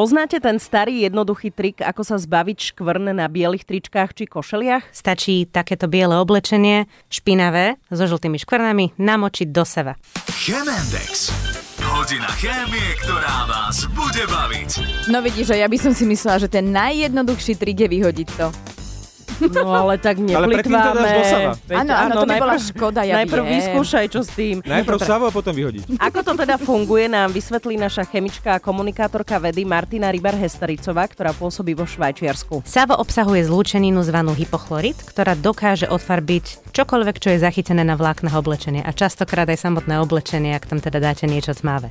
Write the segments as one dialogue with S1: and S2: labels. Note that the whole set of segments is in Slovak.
S1: Poznáte ten starý jednoduchý trik, ako sa zbaviť škvrn na bielých tričkách či košeliach?
S2: Stačí takéto biele oblečenie, špinavé, so žltými škvrnami, namočiť do seba.
S3: Chemendex. Hodina chémie, ktorá vás bude baviť.
S4: No vidíš, že ja by som si myslela, že ten najjednoduchší trik je vyhodiť to.
S1: No ale tak
S5: Ale predtým to dáš
S1: neplitváme.
S5: do sava.
S1: Veď
S4: Áno, áno, to by bola škoda, ja
S1: Najprv
S4: viem.
S1: vyskúšaj, čo s tým.
S5: Najprv Savo a potom vyhodiť.
S1: Ako to teda funguje, nám vysvetlí naša chemička a komunikátorka vedy Martina Rybar-Hestericová, ktorá pôsobí vo Švajčiarsku.
S2: Savo obsahuje zlúčeninu zvanú hypochlorid, ktorá dokáže odfarbiť čokoľvek, čo je zachytené na vláknach oblečenia a častokrát aj samotné oblečenie, ak tam teda dáte niečo tmavé.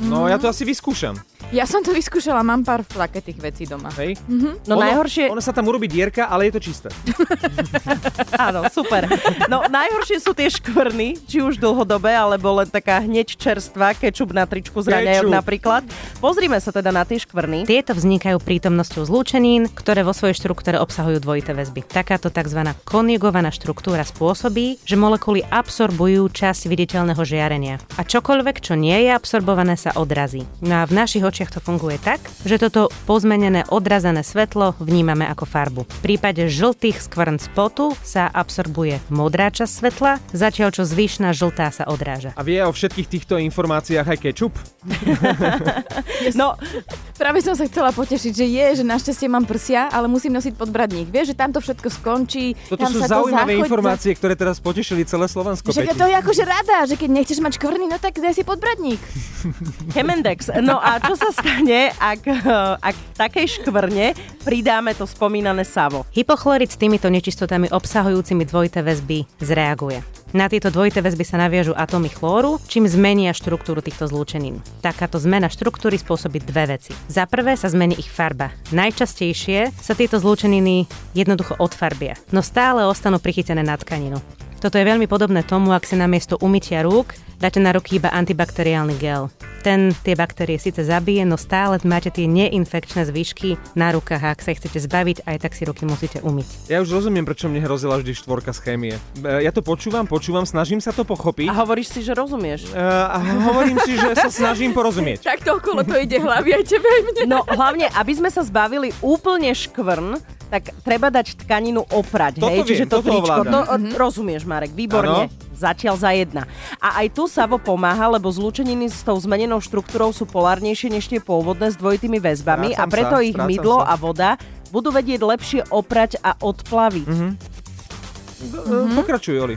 S5: No ja to asi vyskúšam.
S4: Ja som to vyskúšala, mám pár takých vecí doma.
S5: Hej?
S1: No
S5: ono,
S1: najhoršie...
S5: Ono sa tam urobí dierka, ale je to čisté.
S1: Áno, super. No najhoršie sú tie škvrny, či už dlhodobé, alebo len taká hneď čerstvá, kečup na tričku z raňajok napríklad. Pozrime sa teda na tie škvrny.
S2: Tieto vznikajú prítomnosťou zlúčenín, ktoré vo svojej štruktúre obsahujú dvojité väzby. Takáto tzv. konjugovaná štruktúra spôsobí, že molekuly absorbujú časť viditeľného žiarenia. A čokoľvek, čo nie je absorbované, sa odrazí. No a v našich očiach to funguje tak, že toto pozmenené odrazené svetlo vnímame ako farbu. V prípade žltých skvrn spotu sa absorbuje modrá časť svetla, zatiaľ čo zvyšná žltá sa odráža.
S5: A vie o všetkých týchto informáciách aj kečup?
S1: No,
S4: Práve som sa chcela potešiť, že je, že našťastie mám prsia, ale musím nosiť podbradník. Vieš, že tam to všetko skončí.
S5: Toto
S4: tam
S5: sú
S4: sa to
S5: zaujímavé
S4: zachoď-
S5: informácie, ktoré teraz potešili celé Slovensko. Peti.
S4: to je akože rada, že keď nechceš mať škvrny, no tak daj si podbradník.
S1: Chemendex. No a čo sa stane, ak, eh, ak takej škvrne pridáme to spomínané savo?
S2: Hypochlorid s týmito nečistotami obsahujúcimi dvojité väzby zreaguje. Na tieto dvojité väzby sa naviažú atómy chlóru, čím zmenia štruktúru týchto zlúčenín. Takáto zmena štruktúry spôsobí dve veci. Za prvé sa zmení ich farba. Najčastejšie sa tieto zlúčeniny jednoducho odfarbia, no stále ostanú prichytené na tkaninu. Toto je veľmi podobné tomu, ak si namiesto umytia rúk dáte na ruky iba antibakteriálny gel. Ten tie baktérie síce zabije, no stále máte tie neinfekčné zvyšky na rukách a ak sa ich chcete zbaviť, aj tak si ruky musíte umyť.
S5: Ja už rozumiem, prečo mne hrozila vždy štvorka z chémie. E, Ja to počúvam, počúvam, snažím sa to pochopiť.
S1: A hovoríš si, že rozumieš.
S5: E, A hovorím si, že sa snažím porozumieť.
S4: Tak to okolo to ide hlavy aj tebe, aj mne.
S1: No hlavne, aby sme sa zbavili úplne škvrn, tak treba dať tkaninu oprať.
S5: Toto
S1: hej?
S5: viem,
S1: Čiže to
S5: toto
S1: tričko, to, mm-hmm. rozumieš, Marek, výborne.
S5: Áno.
S1: Zatiaľ za jedna. A aj tu Savo pomáha, lebo zlúčeniny s tou zmenenou štruktúrou sú polárnejšie než tie pôvodné s dvojitými väzbami a
S5: Strácam
S1: preto
S5: sa,
S1: ich mydlo
S5: sa.
S1: a voda budú vedieť lepšie oprať a odplaviť.
S5: Mhm.
S1: Mm-hmm.
S5: Pokračuj, Oli.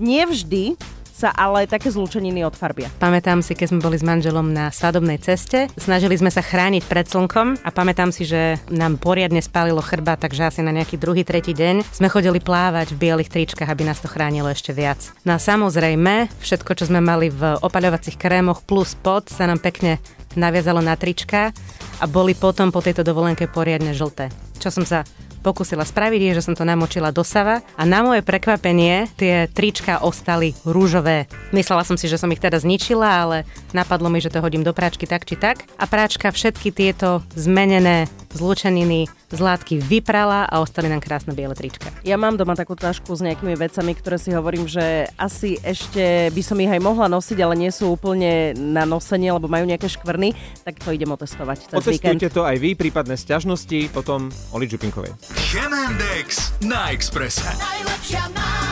S1: Nie vždy sa ale také zlúčeniny odfarbia.
S2: Pamätám si, keď sme boli s manželom na svadobnej ceste, snažili sme sa chrániť pred slnkom a pamätám si, že nám poriadne spálilo chrba, takže asi na nejaký druhý, tretí deň sme chodili plávať v bielých tričkách, aby nás to chránilo ešte viac. No a samozrejme, všetko, čo sme mali v opaľovacích krémoch plus pot, sa nám pekne naviazalo na trička a boli potom po tejto dovolenke poriadne žlté. Čo som sa pokúsila spraviť, že som to namočila do sava a na moje prekvapenie tie trička ostali rúžové. Myslela som si, že som ich teda zničila, ale napadlo mi, že to hodím do práčky tak či tak a práčka všetky tieto zmenené zlúčeniny z látky vyprala a ostali nám krásne biele trička.
S1: Ja mám doma takú tašku s nejakými vecami, ktoré si hovorím, že asi ešte by som ich aj mohla nosiť, ale nie sú úplne na nosenie, lebo majú nejaké škvrny, tak to idem otestovať cez víkend.
S5: Otestujte to aj vy, prípadné sťažnosti, potom Oli Čupinkovej.
S3: Chemendex na Exprese.
S6: Najlepšia náhrada